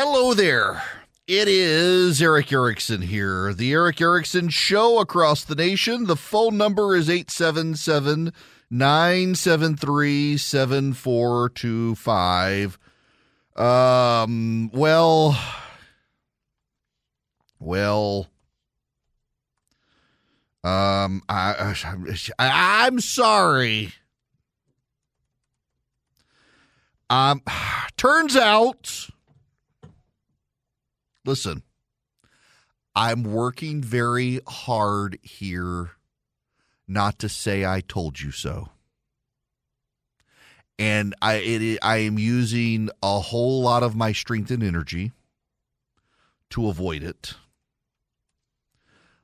Hello there. It is Erick Erickson here. The Erick Erickson Show across the nation. The phone number is 877 973 7425. Um, well, well, um, I, I, I'm sorry. Um, turns out, listen, I'm working very hard here not to say I told you so. And I it, I am using a whole lot of my strength and energy to avoid it.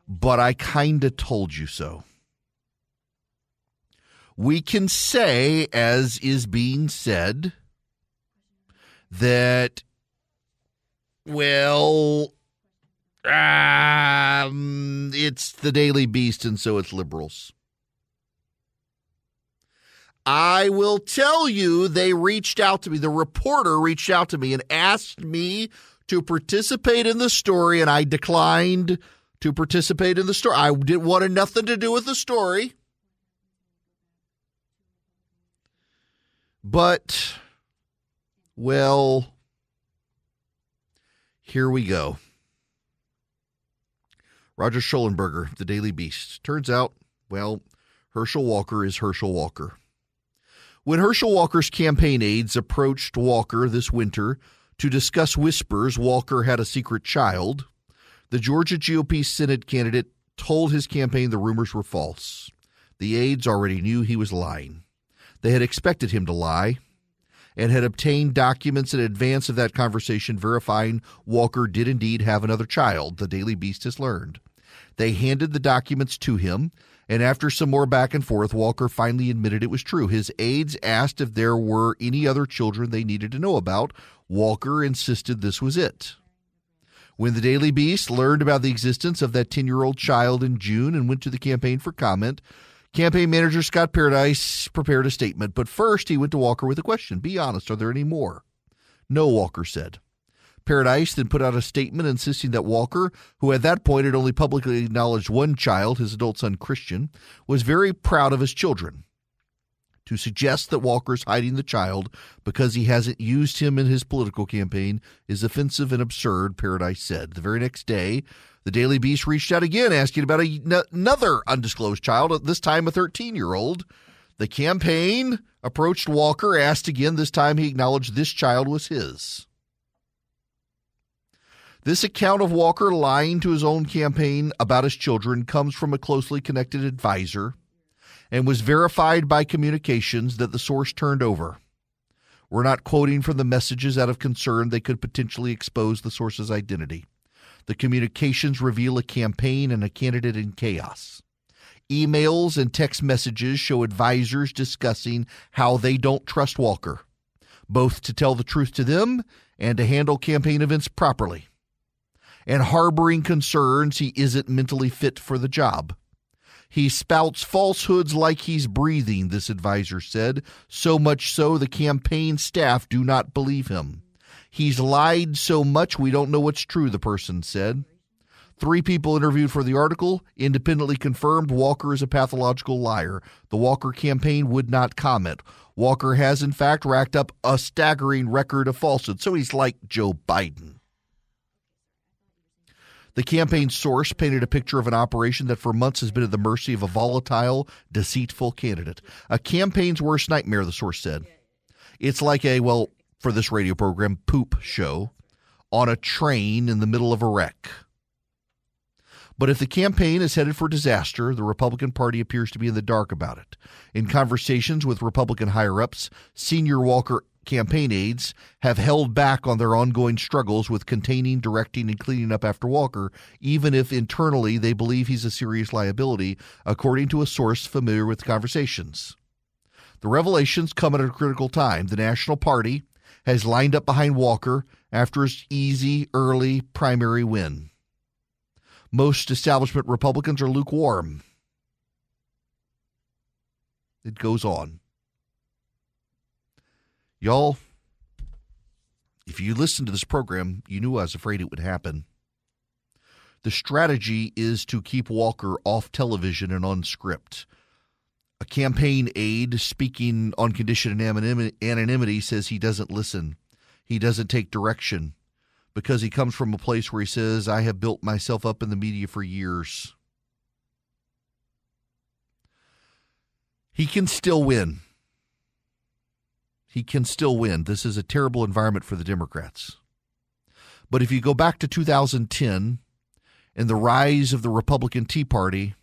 But I kind of told you so. We can say, as is being said, that, well, um, it's the Daily Beast, and so it's liberals. I will tell you, they reached out to me. The reporter reached out to me and asked me to participate in the story, and I declined to participate in the story. I didn't want nothing to do with the story. But well, here we go. Roger Sollenberger, the Daily Beast. Turns out, well, Herschel Walker is Herschel Walker. When Herschel Walker's campaign aides approached Walker this winter to discuss whispers Walker had a secret child, the Georgia GOP Senate candidate told his campaign the rumors were false. The aides already knew he was lying. They had expected him to lie and had obtained documents in advance of that conversation verifying Walker did indeed have another child, the Daily Beast has learned. They handed the documents to him, and after some more back and forth, Walker finally admitted it was true. His aides asked if there were any other children they needed to know about. Walker insisted this was it. When the Daily Beast learned about the existence of that 10 year old child in June and went to the campaign for comment, Campaign manager Scott Paradise prepared a statement, but first he went to Walker with a question Be honest, are there any more? No, Walker said. Paradise then put out a statement insisting that Walker, who at that point had only publicly acknowledged one child, his adult son Christian, was very proud of his children. To suggest that Walker's hiding the child because he hasn't used him in his political campaign is offensive and absurd, Paradise said. The very next day, the Daily Beast reached out again asking about another undisclosed child, uh, this time a 13 year old. The campaign approached Walker, asked again. This time he acknowledged this child was his. This account of Walker lying to his own campaign about his children comes from a closely connected advisor and was verified by communications that the source turned over. We're not quoting from the messages out of concern they could potentially expose the source's identity. The communications reveal a campaign and a candidate in chaos. Emails and text messages show advisors discussing how they don't trust Walker, both to tell the truth to them and to handle campaign events properly, and harboring concerns he isn't mentally fit for the job. He spouts falsehoods like he's breathing, this advisor said, so much so the campaign staff do not believe him. He's lied so much we don't know what's true, the person said. Three people interviewed for the article independently confirmed Walker is a pathological liar. The Walker campaign would not comment. Walker has, in fact, racked up a staggering record of falsehoods, so he's like Joe Biden. The campaign source painted a picture of an operation that for months has been at the mercy of a volatile, deceitful candidate. A campaign's worst nightmare, the source said. It's like a, well, for this radio program, Poop Show, on a train in the middle of a wreck. But if the campaign is headed for disaster, the Republican Party appears to be in the dark about it. In conversations with Republican higher ups, senior Walker campaign aides have held back on their ongoing struggles with containing, directing, and cleaning up after Walker, even if internally they believe he's a serious liability, according to a source familiar with conversations. The revelations come at a critical time. The National Party has lined up behind Walker after his easy early primary win. Most establishment Republicans are lukewarm. It goes on. Y'all, if you listened to this program, you knew I was afraid it would happen. The strategy is to keep Walker off television and on script. A campaign aide speaking on condition of anonymity says he doesn't listen. He doesn't take direction because he comes from a place where he says, I have built myself up in the media for years. He can still win. He can still win. This is a terrible environment for the Democrats. But if you go back to 2010, and the rise of the Republican Tea Party,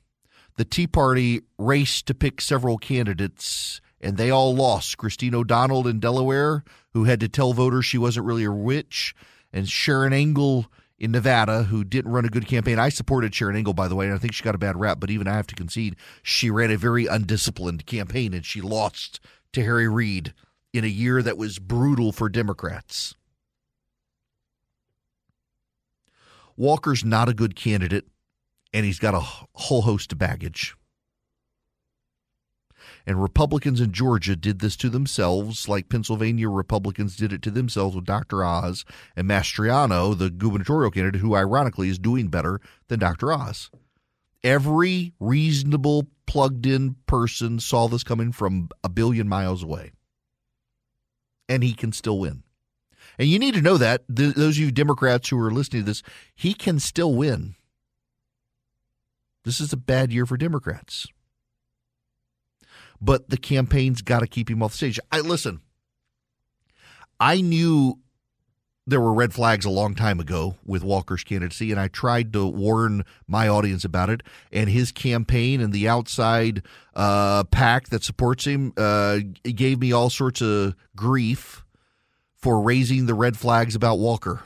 the Tea Party raced to pick several candidates, and they all lost. Christine O'Donnell in Delaware, who had to tell voters she wasn't really a witch, and Sharron Angle in Nevada, who didn't run a good campaign. I supported Sharron Angle, by the way, and I think she got a bad rap, but even I have to concede she ran a very undisciplined campaign, and she lost to Harry Reid in a year that was brutal for Democrats. Walker's not a good candidate, and he's got a whole host of baggage. And Republicans in Georgia did this to themselves, like Pennsylvania Republicans did it to themselves with Dr. Oz and Mastriano, the gubernatorial candidate, who ironically is doing better than Dr. Oz. Every reasonable, plugged in person saw this coming from a billion miles away. And he can still win. And you need to know that, th- those of you Democrats who are listening to this, he can still win. This is a bad year for Democrats. But the campaign's got to keep him off the stage. I listen. I knew there were red flags a long time ago with Walker's candidacy, and I tried to warn my audience about it. And his campaign and the outside uh, PAC that supports him uh, gave me all sorts of grief for raising the red flags about Walker.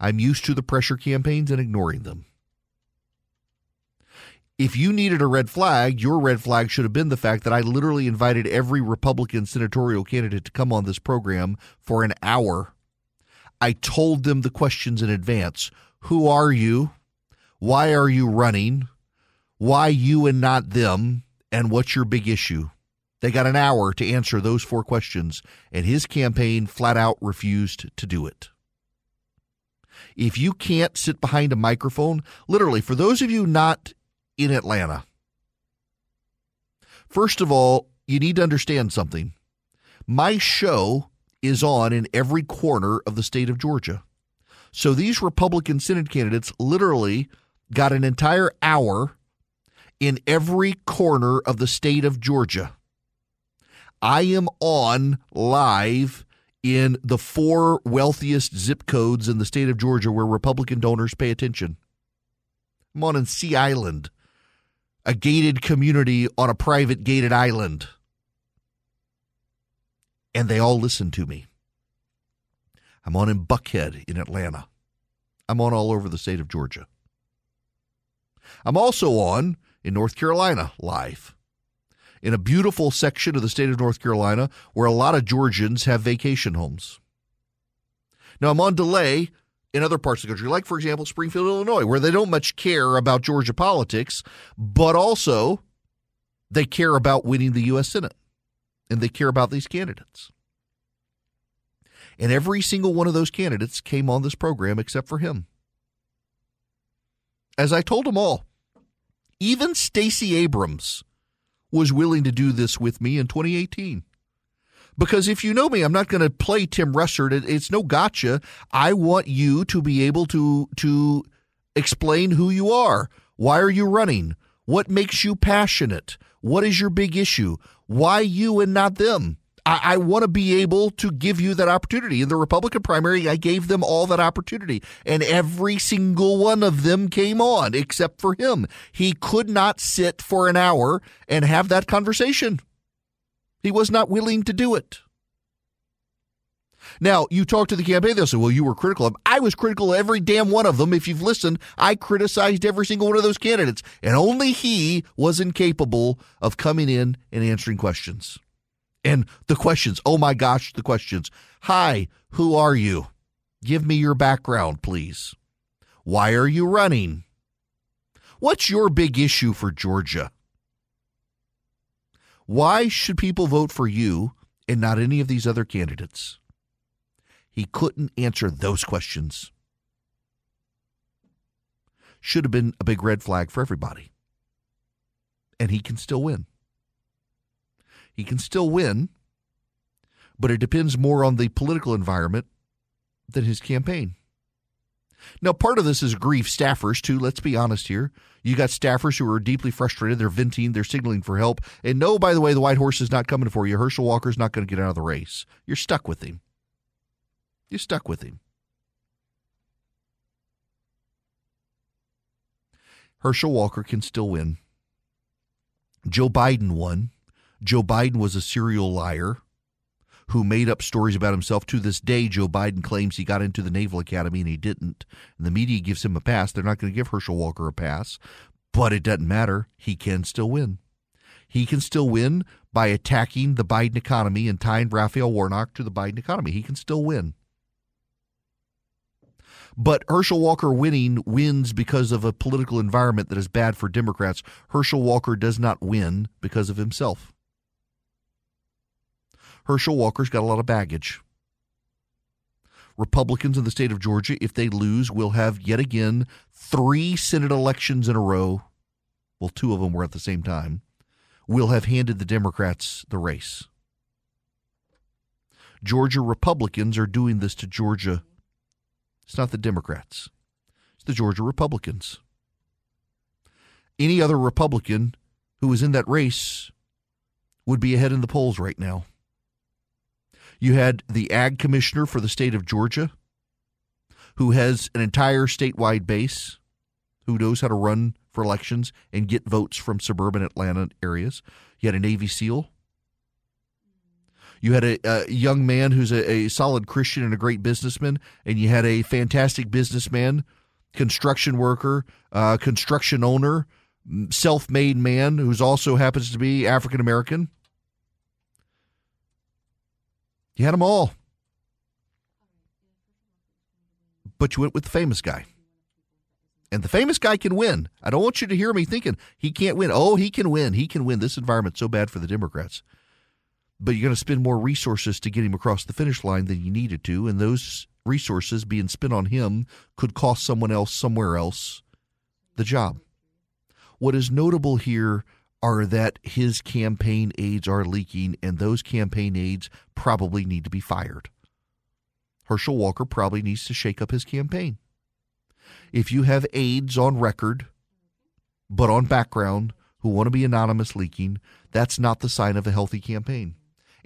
I'm used to the pressure campaigns and ignoring them. If you needed a red flag, your red flag should have been the fact that I literally invited every Republican senatorial candidate to come on this program for an hour. I told them the questions in advance. Who are you? Why are you running? Why you and not them? And what's your big issue? They got an hour to answer those four questions, and his campaign flat out refused to do it. If you can't sit behind a microphone, literally, for those of you not in Atlanta, first of all, you need to understand something. My show is on in every corner of the state of Georgia. So these Republican Senate candidates literally got an entire hour in every corner of the state of Georgia. I am on live in the four wealthiest zip codes in the state of Georgia where Republican donors pay attention. I'm on in Sea Island, a gated community on a private gated island. And they all listen to me. I'm on in Buckhead in Atlanta. I'm on all over the state of Georgia. I'm also on in North Carolina live in a beautiful section of the state of North Carolina where a lot of Georgians have vacation homes. Now, I'm on delay in other parts of the country, like, for example, Springfield, Illinois, where they don't much care about Georgia politics, but also they care about winning the U.S. Senate and they care about these candidates. And every single one of those candidates came on this program except for him. As I told them all, even Stacey Abrams, was willing to do this with me in 2018. Because if you know me, I'm not going to play Tim Russert. It's no gotcha. I want you to be able to to explain who you are. Why are you running? What makes you passionate? What is your big issue? Why you and not them? I, I want to be able to give you that opportunity. In the Republican primary, I gave them all that opportunity, and every single one of them came on except for him. He could not sit for an hour and have that conversation. He was not willing to do it. Now, you talk to the campaign, they'll say, well, you were critical of. I was critical of every damn one of them. If you've listened, I criticized every single one of those candidates, and only he was incapable of coming in and answering questions. And the questions, oh my gosh, the questions. Hi, who are you? Give me your background, please. Why are you running? What's your big issue for Georgia? Why should people vote for you and not any of these other candidates. He couldn't answer those questions. Should have been a big red flag for everybody. And he can still win. He can still win, but it depends more on the political environment than his campaign. Now, part of this is grief staffers, too. Let's be honest here. You got staffers who are deeply frustrated. They're venting, they're signaling for help. And no, by the way, the white horse is not coming for you. Herschel Walker's not going to get out of the race. You're stuck with him. You're stuck with him. Herschel Walker can still win. Joe Biden won. Joe Biden was a serial liar who made up stories about himself. To this day, Joe Biden claims he got into the Naval Academy and he didn't. And the media gives him a pass. They're not going to give Herschel Walker a pass, but it doesn't matter. He can still win. He can still win by attacking the Biden economy and tying Raphael Warnock to the Biden economy. He can still win. But Herschel Walker winning wins because of a political environment that is bad for Democrats. Herschel Walker does not win because of himself. Herschel Walker's got a lot of baggage. Republicans in the state of Georgia, if they lose, will have yet again three Senate elections in a row. Well, two of them were at the same time. Will have handed the Democrats the race. Georgia Republicans are doing this to Georgia. It's not the Democrats, it's the Georgia Republicans. Any other Republican who was in that race would be ahead in the polls right now. You had the ag commissioner for the state of Georgia, who has an entire statewide base, who knows how to run for elections and get votes from suburban Atlanta areas. You had a Navy SEAL. You had a, a young man who's a, a solid Christian and a great businessman, and you had a fantastic businessman, construction worker, uh, construction owner, self made man who's also happens to be African American you had them all. But you went with the famous guy. And the famous guy can win. I don't want you to hear me thinking he can't win. Oh, he can win. He can win. This environment's so bad for the Democrats. But you're going to spend more resources to get him across the finish line than you needed to. And those resources being spent on him could cost someone else somewhere else the job. What is notable here are that his campaign aides are leaking, and those campaign aides probably need to be fired. Herschel Walker probably needs to shake up his campaign. If you have aides on record, but on background, who want to be anonymous leaking, that's not the sign of a healthy campaign.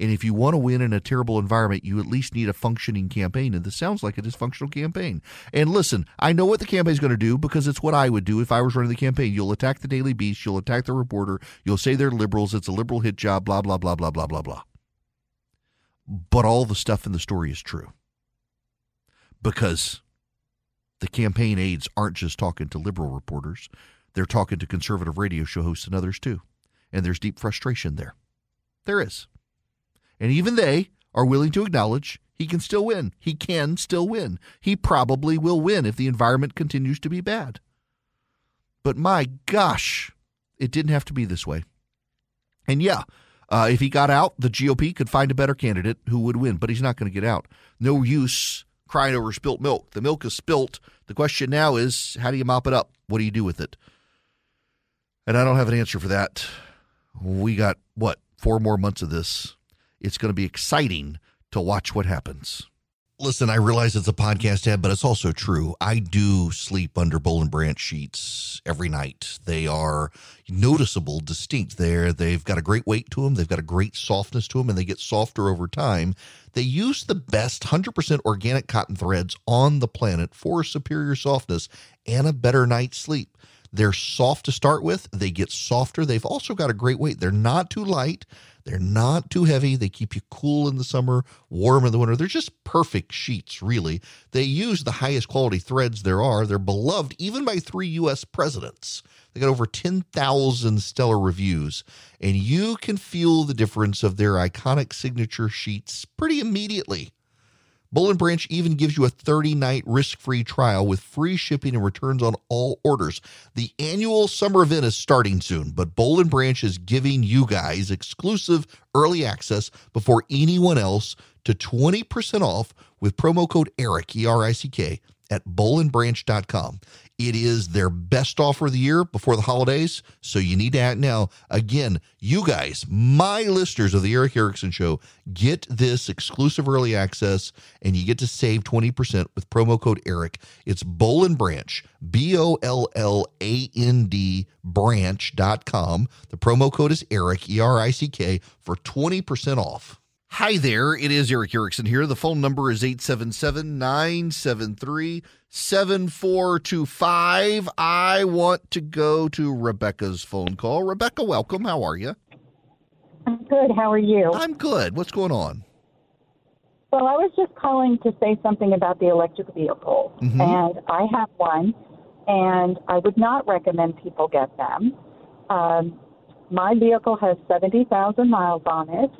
And if you want to win in a terrible environment, you at least need a functioning campaign. And this sounds like a dysfunctional campaign. And listen, I know what the campaign is going to do because it's what I would do if I was running the campaign. You'll attack the Daily Beast, you'll attack the reporter, you'll say they're liberals, it's a liberal hit job, blah, blah, blah, blah, blah, blah, blah. But all the stuff in the story is true because the campaign aides aren't just talking to liberal reporters, they're talking to conservative radio show hosts and others too. And there's deep frustration there. There is. And even they are willing to acknowledge he can still win. He can still win. He probably will win if the environment continues to be bad. But my gosh, it didn't have to be this way. And yeah, uh, if he got out, the GOP could find a better candidate who would win, but he's not going to get out. No use crying over spilt milk. The milk is spilt. The question now is how do you mop it up? What do you do with it? And I don't have an answer for that. We got, what, four more months of this it's going to be exciting to watch what happens. Listen, I realize it's a podcast ad, but it's also true. I do sleep under Boll and Branch sheets every night. They are noticeable, distinct. There, they've got a great weight to them. They've got a great softness to them, and they get softer over time. They use the best 100% organic cotton threads on the planet for superior softness and a better night's sleep. They're soft to start with. They get softer. They've also got a great weight. They're not too light. They're not too heavy. They keep you cool in the summer, warm in the winter. They're just perfect sheets, really. They use the highest quality threads there are. They're beloved even by three U.S. presidents. They got over 10,000 stellar reviews, and you can feel the difference of their iconic signature sheets pretty immediately. Boll and Branch even gives you a 30 night risk free trial with free shipping and returns on all orders. The annual summer event is starting soon, but Boll and Branch is giving you guys exclusive early access before anyone else to 20% off with promo code ERICK, E R I C K, at bollandbranch.com. It is their best offer of the year before the holidays, so you need to act now. Again, you guys, my listeners of the Erick Erickson Show, get this exclusive early access and you get to save 20% with promo code ERICK. It's Boll and Branch, B O L L A N D branch.com. The promo code is ERICK, E R I C K, for 20% off. Hi there, it is Erick Erickson here. The phone number is 877 973 7425. I want to go to Rebecca's phone call. Rebecca, welcome. How are you? I'm good. How are you? I'm good. What's going on? Well, I was just calling to say something about the electric vehicle. Mhm. And I have one, and I would not recommend people get them. Um, my vehicle has 70,000 miles on it,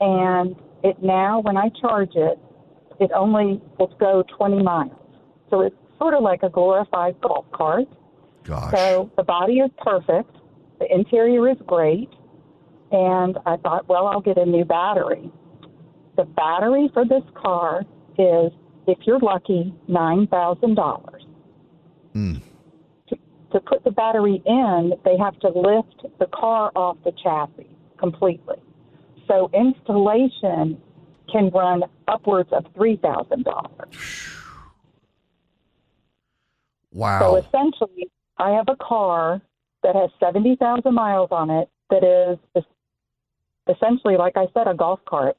and it now, when I charge it, it only will go 20 miles. So it's sort of like a glorified golf cart. Gosh. So the body is perfect, the interior is great, and I thought, well, I'll get a new battery. The battery for this car is, if you're lucky, nine thousand dollars. Mm. To, to put the battery in, they have to lift the car off the chassis completely. So installation can run upwards of three thousand dollars. Wow. So essentially, I have a car that has 70,000 miles on it that is essentially, like I said, a golf cart.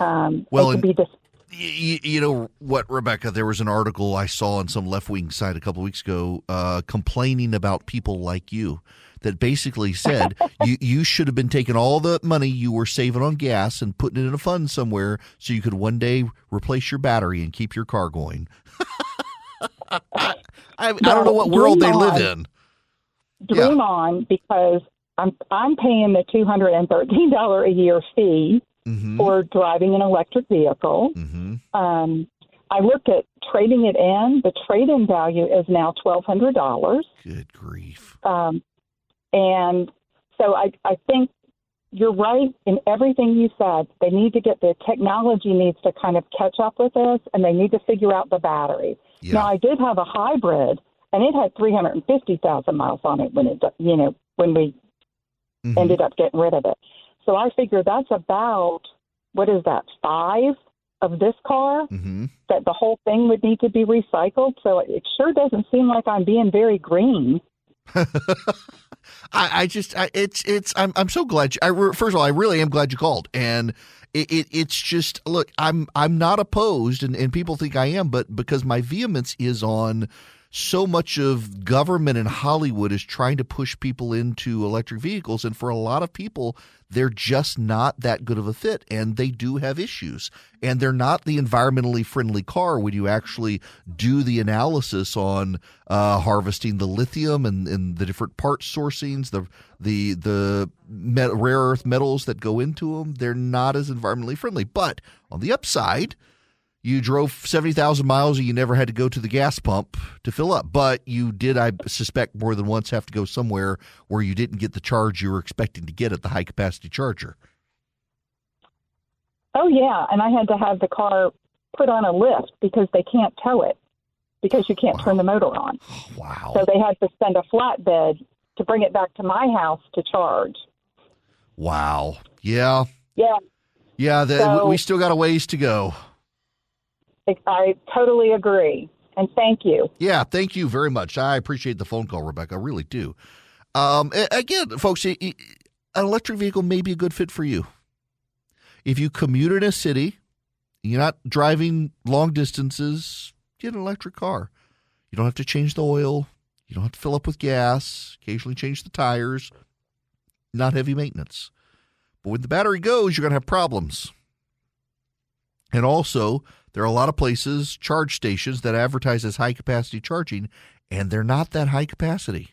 Um, Well, it and- could be dis- You, you know what, Rebecca? There was an article I saw on some left wing site a couple of weeks ago uh, complaining about people like you that basically said you, you should have been taking all the money you were saving on gas and putting it in a fund somewhere so you could one day replace your battery and keep your car going. I, I, don't know what world they live in. dream on because I'm I'm paying the $213 a year fee hmm for driving an electric vehicle. hmm Um, I looked at trading it in. The trade-in value is now $1,200. Good grief. Um, and so I, I think you're right in everything you said. They need to get the technology needs to kind of catch up with this, and they need to figure out the battery. Yeah. Now, I did have a hybrid, and it had 350,000 miles on it when it, you know, when we Mhm. ended up getting rid of it. So I figure that's about what is that five of this car Mhm. that the whole thing would need to be recycled. So it sure doesn't seem like I'm being very green. I, I just I, it's it's I'm I'm so glad. You, I first of all, I really am glad you called, and it, it it's just look, I'm I'm not opposed, and and people think I am, but because my vehemence is on so much of government and Hollywood is trying to push people into electric vehicles, and for a lot of people, they're just not that good of a fit, and they do have issues, and they're not the environmentally friendly car when you actually do the analysis on uh, harvesting the lithium and, and the different part sourcings, the the the met, rare earth metals that go into them. They're not as environmentally friendly, but on the upside. You drove 70,000 miles and you never had to go to the gas pump to fill up. But you did, I suspect, more than once have to go somewhere where you didn't get the charge you were expecting to get at the high capacity charger. Oh yeah, and I had to have the car put on a lift because they can't tow it because you can't turn the motor on. Wow. So they had to send a flatbed to bring it back to my house to charge. Wow. Yeah. Yeah, Yeah. The, So- we still got a ways to go. I- totally agree. And thank you. Yeah, thank you very much. I appreciate the phone call, Rebecca. I really do. Um, again, folks, an electric vehicle may be a good fit for you. If you commute in a city, you're not driving long distances, get an electric car. You don't have to change the oil. You don't have to fill up with gas, occasionally change the tires. Not heavy maintenance. But when the battery goes, you're going to have problems. And also, there are a lot of places, charge stations that advertise as high capacity charging, and they're not that high capacity.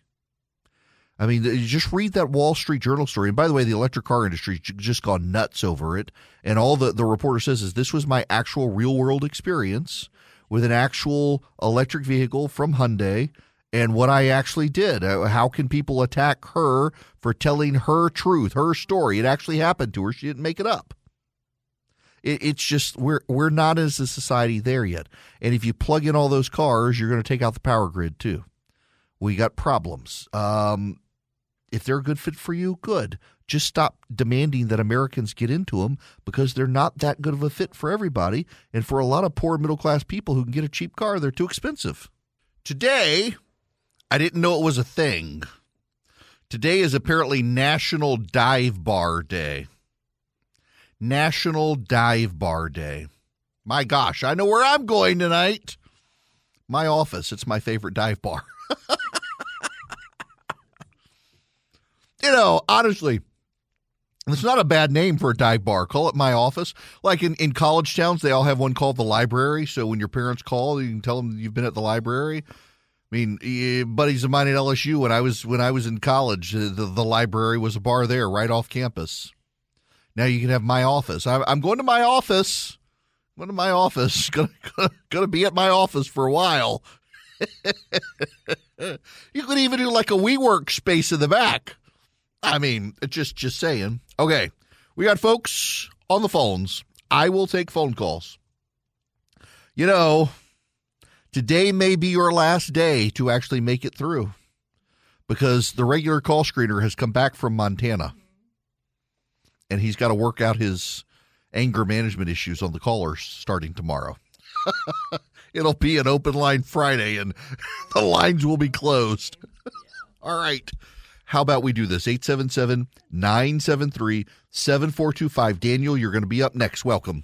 I mean, just read that Wall Street Journal story. And by the way, the electric car industry just gone nuts over it. And all the, the reporter says is this was my actual real world experience with an actual electric vehicle from Hyundai and what I actually did. Uh, how can people attack her for telling her truth, her story? It actually happened to her. She didn't make it up. It, it's just we're we're not as a society there yet. And if you plug in all those cars, you're going to take out the power grid too. We got problems. Um, if they're a good fit for you, good. Just stop demanding that Americans get into them because they're not that good of a fit for everybody. And for a lot of poor middle class people who can get a cheap car, they're too expensive. Today, I didn't know it was a thing. Today is apparently National Dive Bar Day. National Dive Bar Day. My gosh, I know where I'm going tonight. My office. It's my favorite dive bar. you know, honestly, it's not a bad name for a dive bar. Call it my office. Like in, in college towns, they all have one called the library. So when your parents call, you can tell them you've been at the library. I mean, buddies of mine at LSU when I was when I was in college, the, the library was a bar there, right off campus. Now you can have my office. I'm, I'm going to my office. Going to my office. Going to be at my office for a while. you could even do like a WeWork space in the back. I mean, just just saying. Okay, we got folks on the phones. I will take phone calls. You know, today may be your last day to actually make it through because the regular call screener has come back from Montana and he's got to work out his anger management issues on the callers starting tomorrow. It'll be an open line Friday and the lines will be closed. All right. How about we do this? 877 973 7425. Daniel, you're going to be up next. Welcome.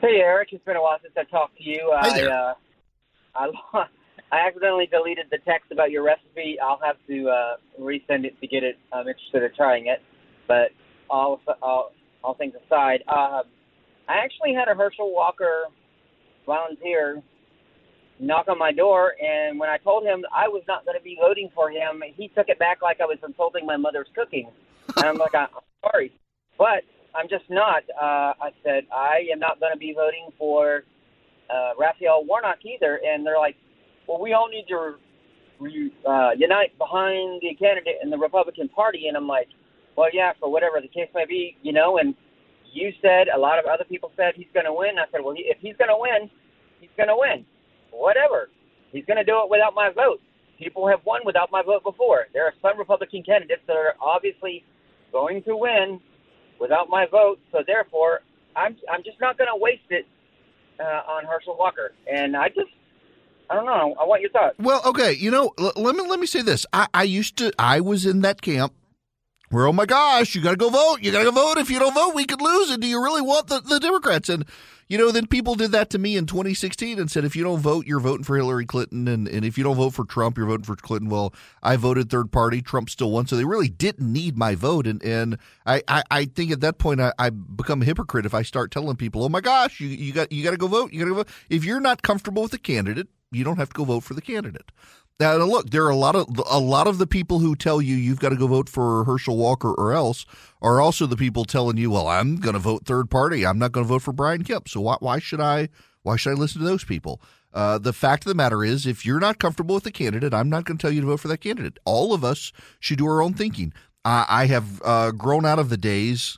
Hey, Erick. It's been a while since I talked to you. Hey I, there. uh, I, I accidentally deleted the text about your recipe. I'll have to uh, resend it to get it. I'm interested in trying it. But all, all, all things aside, uh, I actually had a Herschel Walker volunteer knock on my door, and when I told him I was not going to be voting for him, he took it back like I was insulting my mother's cooking. And I'm like, I'm sorry, but I'm just not. Uh, I said I am not going to be voting for uh, Raphael Warnock either. And they're like, well, we all need to uh, unite behind the candidate in the Republican Party. And I'm like, well, yeah, for whatever the case may be, you know. And you said a lot of other people said he's going to win. I said, well, if he's going to win, he's going to win. Whatever. He's going to do it without my vote. People have won without my vote before. There are some Republican candidates that are obviously going to win without my vote. So therefore, I'm I'm just not going to waste it uh, on Herschel Walker. And I just I don't know. I want your thoughts. Well, okay, you know, l- let me let me say this. I, I used to I was in that camp where oh my gosh, you got to go vote. You got to go vote. If you don't vote, we could lose. And do you really want the, the Democrats? And you know, then people did that to me in 2016 and said, if you don't vote, you're voting for Hillary Clinton. And, and if you don't vote for Trump, you're voting for Clinton. Well, I voted third party. Trump still won. So they really didn't need my vote. And, and I, I, I think at that point, I, I become a hypocrite if I start telling people, oh my gosh, you, you got you got to go vote. You got to go vote. If you're not comfortable with the candidate, you don't have to go vote for the candidate. Now, look, there are a lot of a lot of the people who tell you you've got to go vote for Herschel Walker or else are also the people telling you, well, I'm going to vote third party. I'm not going to vote for Brian Kemp. So why, why should I? Why should I listen to those people? Uh, the fact of the matter is, if you're not comfortable with the candidate, I'm not going to tell you to vote for that candidate. All of us should do our own thinking. I, I have uh, grown out of the days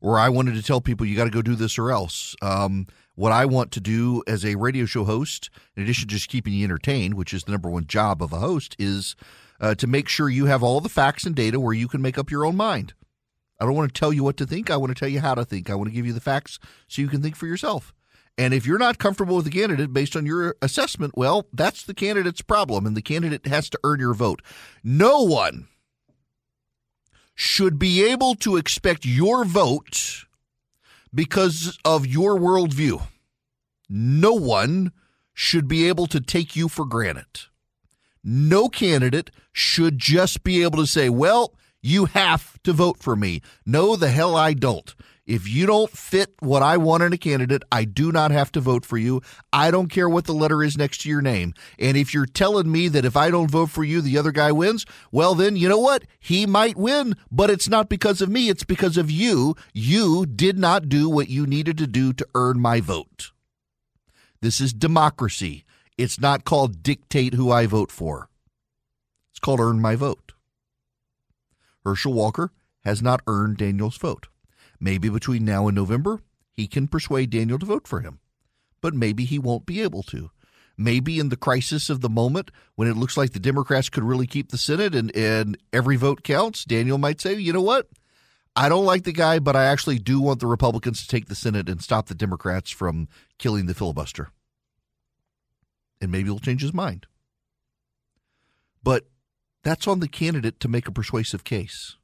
where I wanted to tell people you got to go do this or else. Um, what I want to do as a radio show host, in addition to just keeping you entertained, which is the number one job of a host, is uh, to make sure you have all the facts and data where you can make up your own mind. I don't want to tell you what to think. I want to tell you how to think. I want to give you the facts so you can think for yourself. And if you're not comfortable with the candidate based on your assessment, well, that's the candidate's problem, and the candidate has to earn your vote. No one should be able to expect your vote because of your worldview. No one should be able to take you for granted. No candidate should just be able to say, well, you have to vote for me. No, the hell I don't. If you don't fit what I want in a candidate, I do not have to vote for you. I don't care what the letter is next to your name. And if you're telling me that if I don't vote for you, the other guy wins, well, then you know what? He might win, but it's not because of me. It's because of you. You did not do what you needed to do to earn my vote. This is democracy. It's not called dictate who I vote for. It's called earn my vote. Herschel Walker has not earned Daniel's vote. Maybe between now and November, he can persuade Daniel to vote for him. But maybe he won't be able to. Maybe in the crisis of the moment, when it looks like the Democrats could really keep the Senate and, and every vote counts, Daniel might say, you know what? I don't like the guy, but I actually do want the Republicans to take the Senate and stop the Democrats from killing the filibuster. And maybe he'll change his mind. But that's on the candidate to make a persuasive case.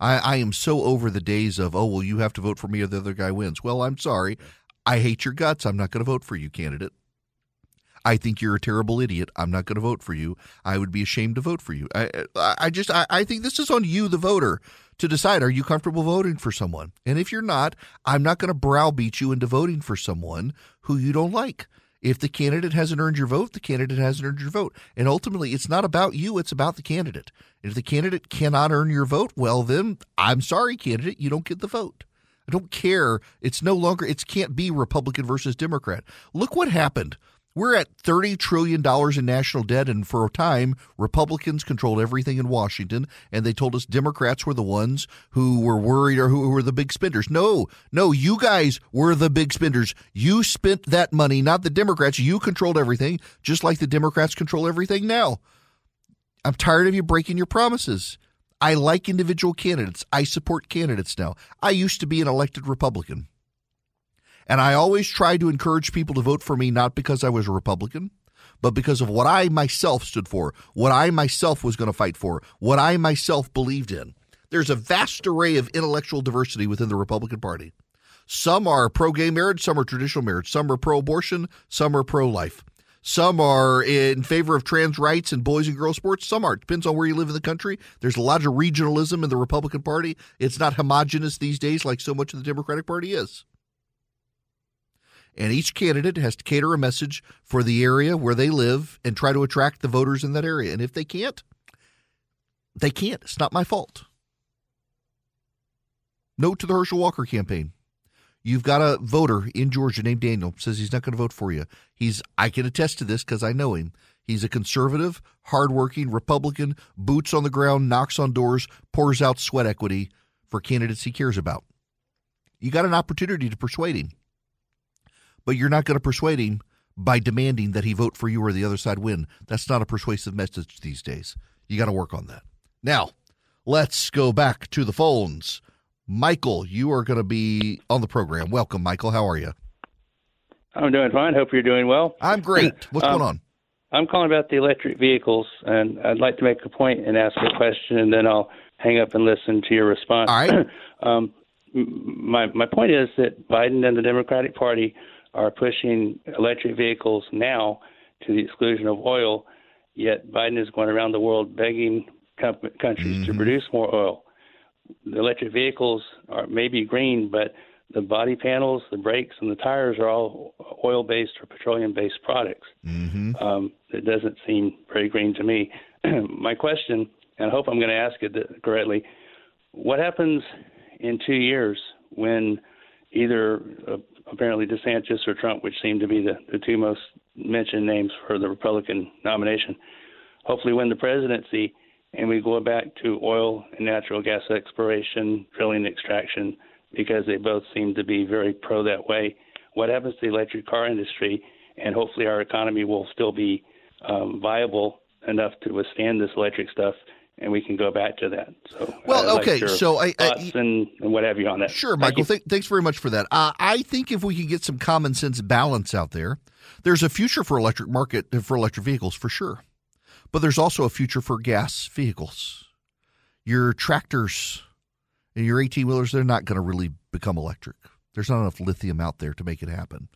I, I am so over the days of, oh, well, you have to vote for me or the other guy wins. Well, I'm sorry. I hate your guts. I'm not going to vote for you, candidate. I think you're a terrible idiot. I'm not going to vote for you. I would be ashamed to vote for you. I, I just, I, I think this is on you, the voter, to decide are you comfortable voting for someone? And if you're not, I'm not going to browbeat you into voting for someone who you don't like. If the candidate hasn't earned your vote, the candidate hasn't earned your vote. And ultimately, it's not about you, it's about the candidate. And if the candidate cannot earn your vote, well, then I'm sorry, candidate, you don't get the vote. I don't care. It's no longer, it can't be Republican versus Democrat. Look what happened we're at $30 trillion in national debt, and for a time, Republicans controlled everything in Washington, and they told us Democrats were the ones who were worried or who were the big spenders. No, no, you guys were the big spenders. You spent that money, not the Democrats. You controlled everything, just like the Democrats control everything now. I'm tired of you breaking your promises. I like individual candidates. I support candidates now. I used to be an elected Republican. And I always tried to encourage people to vote for me, not because I was a Republican, but because of what I myself stood for, what I myself was going to fight for, what I myself believed in. There's a vast array of intellectual diversity within the Republican Party. Some are pro gay marriage, some are traditional marriage, some are pro abortion, some are pro life. Some are in favor of trans rights and boys and girls sports. Some aren't. Depends on where you live in the country. There's a lot of regionalism in the Republican Party. It's not homogenous these days like so much of the Democratic Party is and each candidate has to cater a message for the area where they live and try to attract the voters in that area. And if they can't, they can't. It's not my fault. Note to the Herschel Walker campaign. You've got a voter in Georgia named Daniel says he's not going to vote for you. He's I can attest to this because I know him. He's a conservative, hardworking Republican, boots on the ground, knocks on doors, pours out sweat equity for candidates he cares about. You got an opportunity to persuade him but you're not going to persuade him by demanding that he vote for you or the other side win. That's not a persuasive message these days. You got to work on that. Now, let's go back to the phones. Michael, you are going to be on the program. Welcome, Michael. How are you? I'm doing fine. Hope you're doing well. I'm great. What's um, going on? I'm calling about the electric vehicles, and I'd like to make a point and ask a question, and then I'll hang up and listen to your response. All right. um, my my point is that Biden and the Democratic Party are pushing electric vehicles now to the exclusion of oil, yet Biden is going around the world begging com- countries mm-hmm. to produce more oil. The electric vehicles are maybe green, but the body panels, the brakes, and the tires are all oil based or petroleum based products. Mm-hmm. Um, it doesn't seem very green to me. My question, and I hope I'm going to ask it correctly what happens in two years when either apparently DeSantis or Trump, which seem to be the, the two most mentioned names for the Republican nomination, hopefully win the presidency and we go back to oil and natural gas exploration, drilling, extraction, because they both seem to be very pro that way. What happens to the electric car industry? And hopefully our economy will still be um, viable enough to withstand this electric stuff and we can go back to that. So, well, uh, okay, like so I, I and, and, what have you on that. Sure, Michael. Th- thanks very much for that. Uh, I think if we can get some common sense balance out there, there's a future for electric market for electric vehicles for sure, but there's also a future for gas vehicles. Your tractors and your 18 wheelers, they're not going to really become electric. There's not enough lithium out there to make it happen.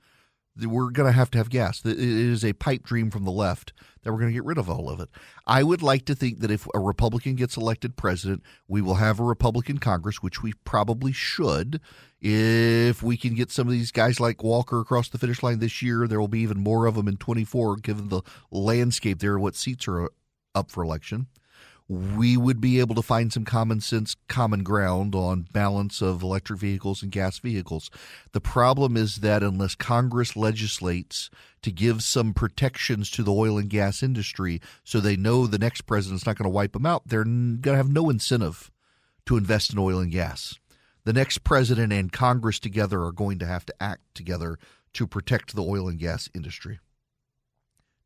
We're going to have to have gas. It is a pipe dream from the left that we're going to get rid of all of it. I would like to think that if a Republican gets elected president, we will have a Republican Congress, which we probably should. If we can get some of these guys like Walker across the finish line this year, there will be even more of them in 24, given the landscape there, what seats are uh, up for election we would be able to find some common sense common ground on balance of electric vehicles and gas vehicles. The problem is that unless Congress legislates to give some protections to the oil and gas industry so they know the next president's not going to wipe them out, they're going to have no incentive to invest in oil and gas. The next president and Congress together are going to have to act together to protect the oil and gas industry.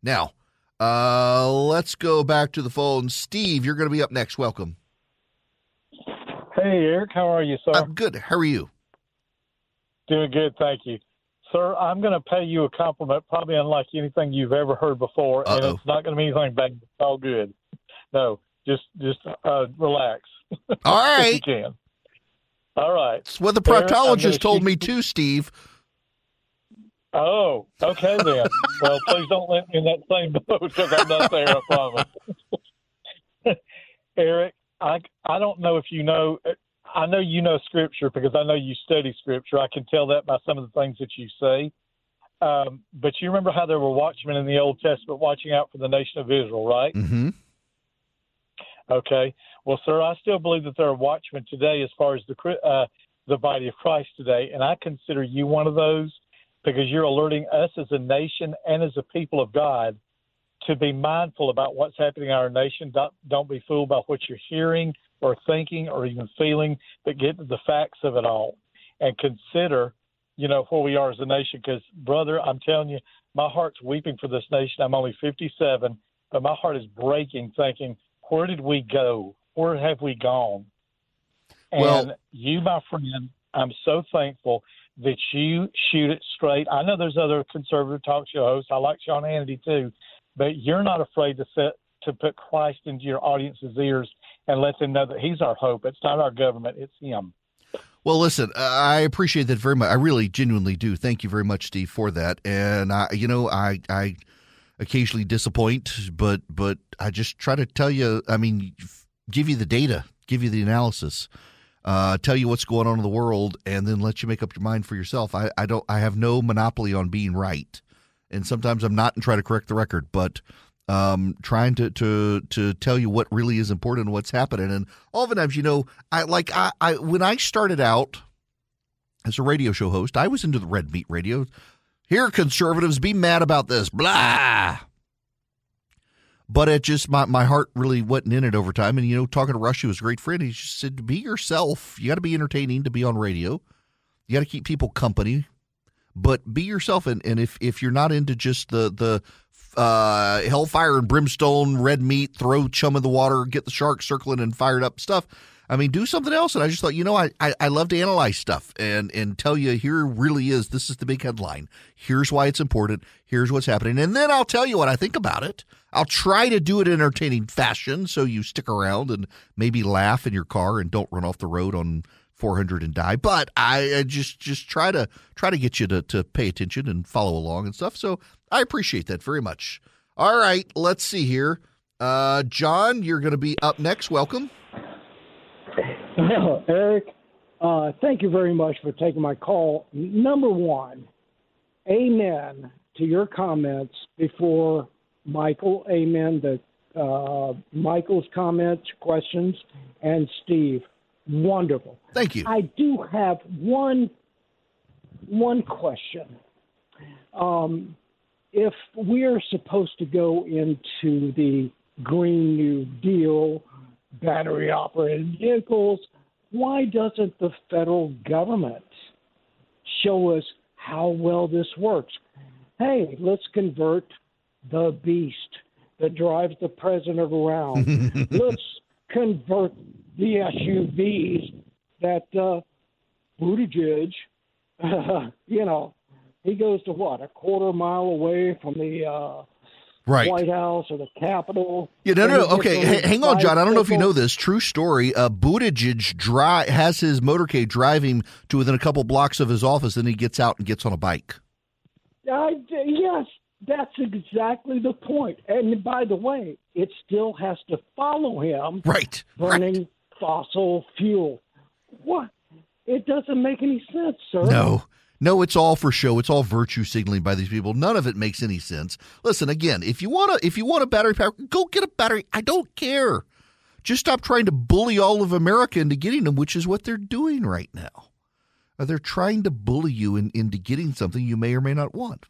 Now, uh, let's go back to the phone. Steve, you're going to be up next. Welcome. Hey, Erick. How are you, sir? I'm good. How are you? Doing good, thank you. Sir, I'm going to pay you a compliment, probably unlike anything you've ever heard before, Uh-oh. and it's not going to mean anything bad. It's all good. No, just just uh, relax. All right. you can. All right. It's what the proctologist told me too, Steve. Oh, okay then. well, please don't let me in that same boat because I'm not there. I promise. Erick, I I don't know if you know. I know you know scripture because I know you study scripture. I can tell that by some of the things that you say. Um, but you remember how there were watchmen in the Old Testament watching out for the nation of Israel, right? Mm-hmm. Okay. Well, sir, I still believe that there are watchmen today as far as the uh, the body of Christ today, and I consider you one of those because you're alerting us as a nation and as a people of God to be mindful about what's happening in our nation. Don't, don't be fooled by what you're hearing or thinking or even feeling, but get to the facts of it all and consider, you know, where we are as a nation. Because, brother, I'm telling you, my heart's weeping for this nation. I'm only 57, but my heart is breaking, thinking, where did we go? Where have we gone? And Well- you, my friend, I'm so thankful that you shoot it straight. I know there's other conservative talk show hosts. I like Sean Hannity too, but you're not afraid to set to put Christ into your audience's ears and let them know that He's our hope. It's not our government; it's Him. Well, listen, uh, I appreciate that very much. I really, genuinely do. Thank you very much, Steve, for that. And I, you know, I, I occasionally disappoint, but, but I just try to tell you. I mean, give you the data, give you the analysis, uh, tell you what's going on in the world, and then let you make up your mind for yourself. I, I don't. I have no monopoly on being right, and sometimes I'm not, and try to correct the record, but. Um, trying to, to to tell you what really is important and what's happening, and oftentimes, you know, I like I, I when I started out as a radio show host, I was into the red meat radio. Here, conservatives, be mad about this, blah. But it just my my heart really wasn't in it over time. And you know, talking to Rush, who was a great friend, he just said, "Be yourself. You got to be entertaining to be on radio. You got to keep people company, but be yourself. And, and if if you're not into just the the uh, hellfire and brimstone, red meat, throw chum in the water, get the shark circling and fired up stuff. I mean, do something else. And I just thought, you know, I, I, I love to analyze stuff and, and tell you here really is this is the big headline. Here's why it's important. Here's what's happening. And then I'll tell you what I think about it. I'll try to do it in entertaining fashion so you stick around and maybe laugh in your car and don't run off the road on 400 and die. But I, I just just try to try to get you to, to pay attention and follow along and stuff. So I appreciate that very much. All right, let's see here. Uh, John, you're going to be up next. Welcome. Well, Erick, uh, thank you very much for taking my call. Number one, amen to your comments before Michael. Amen to uh, Michael's comments, questions, and Steve. Wonderful. Thank you. I do have one one question. Um, if we're supposed to go into the Green New Deal, battery operated vehicles, why doesn't the federal government show us how well this works? Hey, let's convert the beast that drives the president around. let's convert the SUVs that uh, Buttigieg, uh, you know, he goes to what a quarter mile away from the uh, Right. White House or the Capitol. Yeah, no, and no. Okay, H- hang on, John. I don't know if you know this. True story. Uh, Buttigieg dri- has his motorcade drive him to within a couple blocks of his office, then he gets out and gets on a bike. Uh, yes, that's exactly the point. And by the way, it still has to follow him Right. burning right. fossil fuel. What? It doesn't make any sense, sir. No. No, it's all for show. It's all virtue signaling by these people. None of it makes any sense. Listen, again, if you want to if you want a battery power, go get a battery. I don't care. Just stop trying to bully all of America into getting them, which is what they're doing right now. Uh, They're trying to bully you in, into getting something you may or may not want.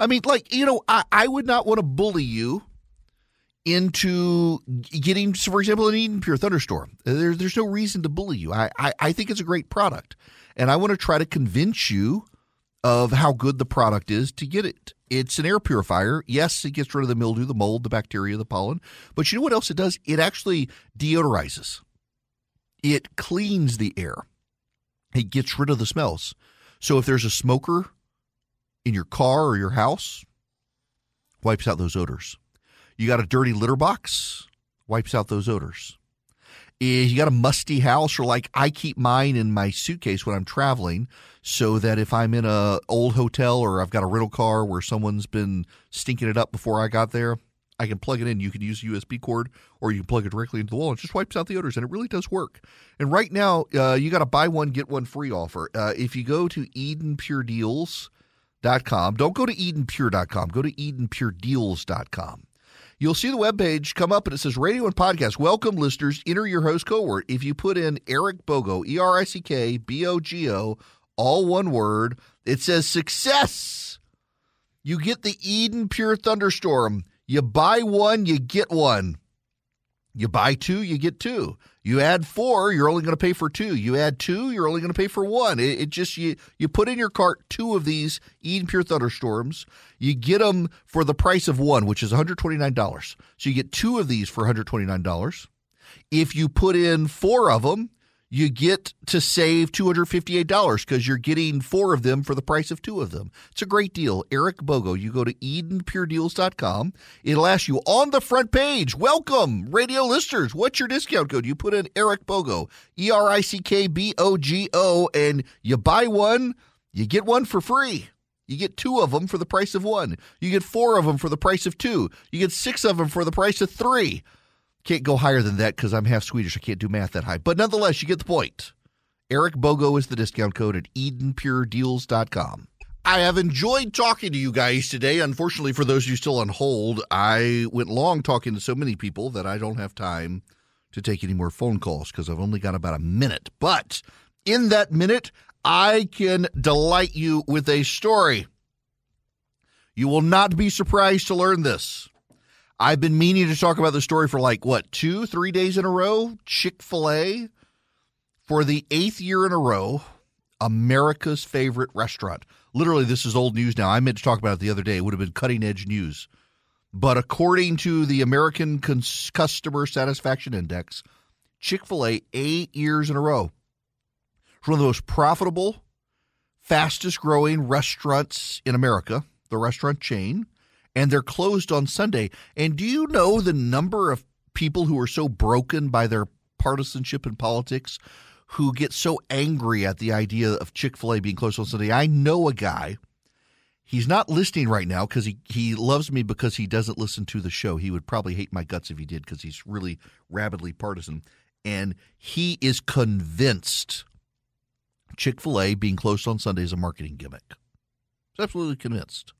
I mean, like, you know, I, I would not want to bully you into getting, for example, an Eden Pure Thunderstorm. There, there's no reason to bully you. I, I, I think it's a great product. And I want to try to convince you of how good the product is to get it. It's an air purifier. Yes, it gets rid of the mildew, the mold, the bacteria, the pollen. But you know what else it does? It actually deodorizes, it cleans the air, it gets rid of the smells. So if there's a smoker in your car or your house, wipes out those odors. You got a dirty litter box, wipes out those odors. If you got a musty house, or like I keep mine in my suitcase when I'm traveling, so that if I'm in a old hotel or I've got a rental car where someone's been stinking it up before I got there, I can plug it in. You can use a USB cord, or you can plug it directly into the wall. It just wipes out the odors, and it really does work. And right now, uh, you got a buy one get one free offer. Uh, if you go to EdenPureDeals.com, don't go to EdenPure.com. Go to EdenPureDeals.com. You'll see the webpage come up and it says radio and podcast. Welcome, listeners. Enter your host cohort. If you put in Erick Bogo, E R I C K B O G O, all one word, it says success. You get the Eden Pure Thunderstorm. You buy one, you get one. You buy two, you get two. You add four, you're only going to pay for two. You add two, you're only going to pay for one. It, it, just you you put in your cart two of these Eden Pure Thunderstorms. You get them for the price of one, which is $129. So you get two of these for $129. If you put in four of them, you get to save $258 because you're getting four of them for the price of two of them. It's a great deal. Erick Bogo, you go to EdenPureDeals.com. It'll ask you on the front page, welcome, radio listeners. What's your discount code? You put in Erick Bogo, E R I C K B O G O, and you buy one, you get one for free. You get two of them for the price of one. You get four of them for the price of two. You get six of them for the price of three. Can't go higher than that because I'm half Swedish. I can't do math that high. But nonetheless, you get the point. Erick Bogo is the discount code at EdenPureDeals.com. I have enjoyed talking to you guys today. Unfortunately, for those of you still on hold, I went long talking to so many people that I don't have time to take any more phone calls because I've only got about a minute. But in that minute, I can delight you with a story. You will not be surprised to learn this. I've been meaning to talk about the story for like, what, two, three days in a row? Chick fil A, for the eighth year in a row, America's favorite restaurant. Literally, this is old news now. I meant to talk about it the other day. It would have been cutting edge news. But according to the American Cons- Customer Satisfaction Index, Chick fil A, eight years in a row, it's one of the most profitable, fastest growing restaurants in America, the restaurant chain and they're closed on Sunday. And do you know the number of people who are so broken by their partisanship in politics who get so angry at the idea of Chick fil A being closed on Sunday? I know a guy. He's not listening right now because he, he loves me because he doesn't listen to the show. He would probably hate my guts if he did because he's really rabidly partisan. And he is convinced Chick fil A being closed on Sunday is a marketing gimmick. He's absolutely convinced.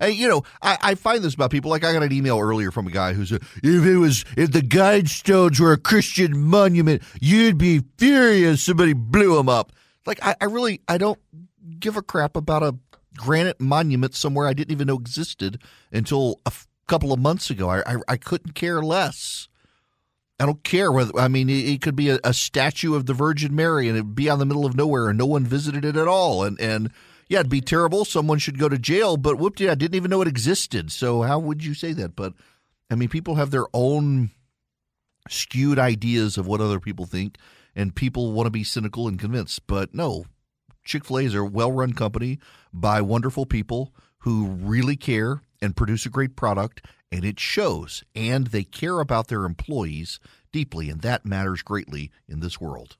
And you know, I, I, find this about people. Like I got an email earlier from a guy who said, "If it was if the Guidestones were a Christian monument, you'd be furious somebody blew them up." Like I, I really I don't give a crap about a granite monument somewhere I didn't even know existed until a f- couple of months ago. I, I, I couldn't care less. I don't care whether I mean it, it could be a, a statue of the Virgin Mary and it'd be on the middle of nowhere and no one visited it at all and and yeah, it'd be terrible. Someone should go to jail, but whoop I didn't even know it existed. So how would you say that? But I mean, people have their own skewed ideas of what other people think, and people want to be cynical and convinced. But no, Chick fil A is a well run company by wonderful people who really care and produce a great product, and it shows. And they care about their employees deeply, and that matters greatly in this world.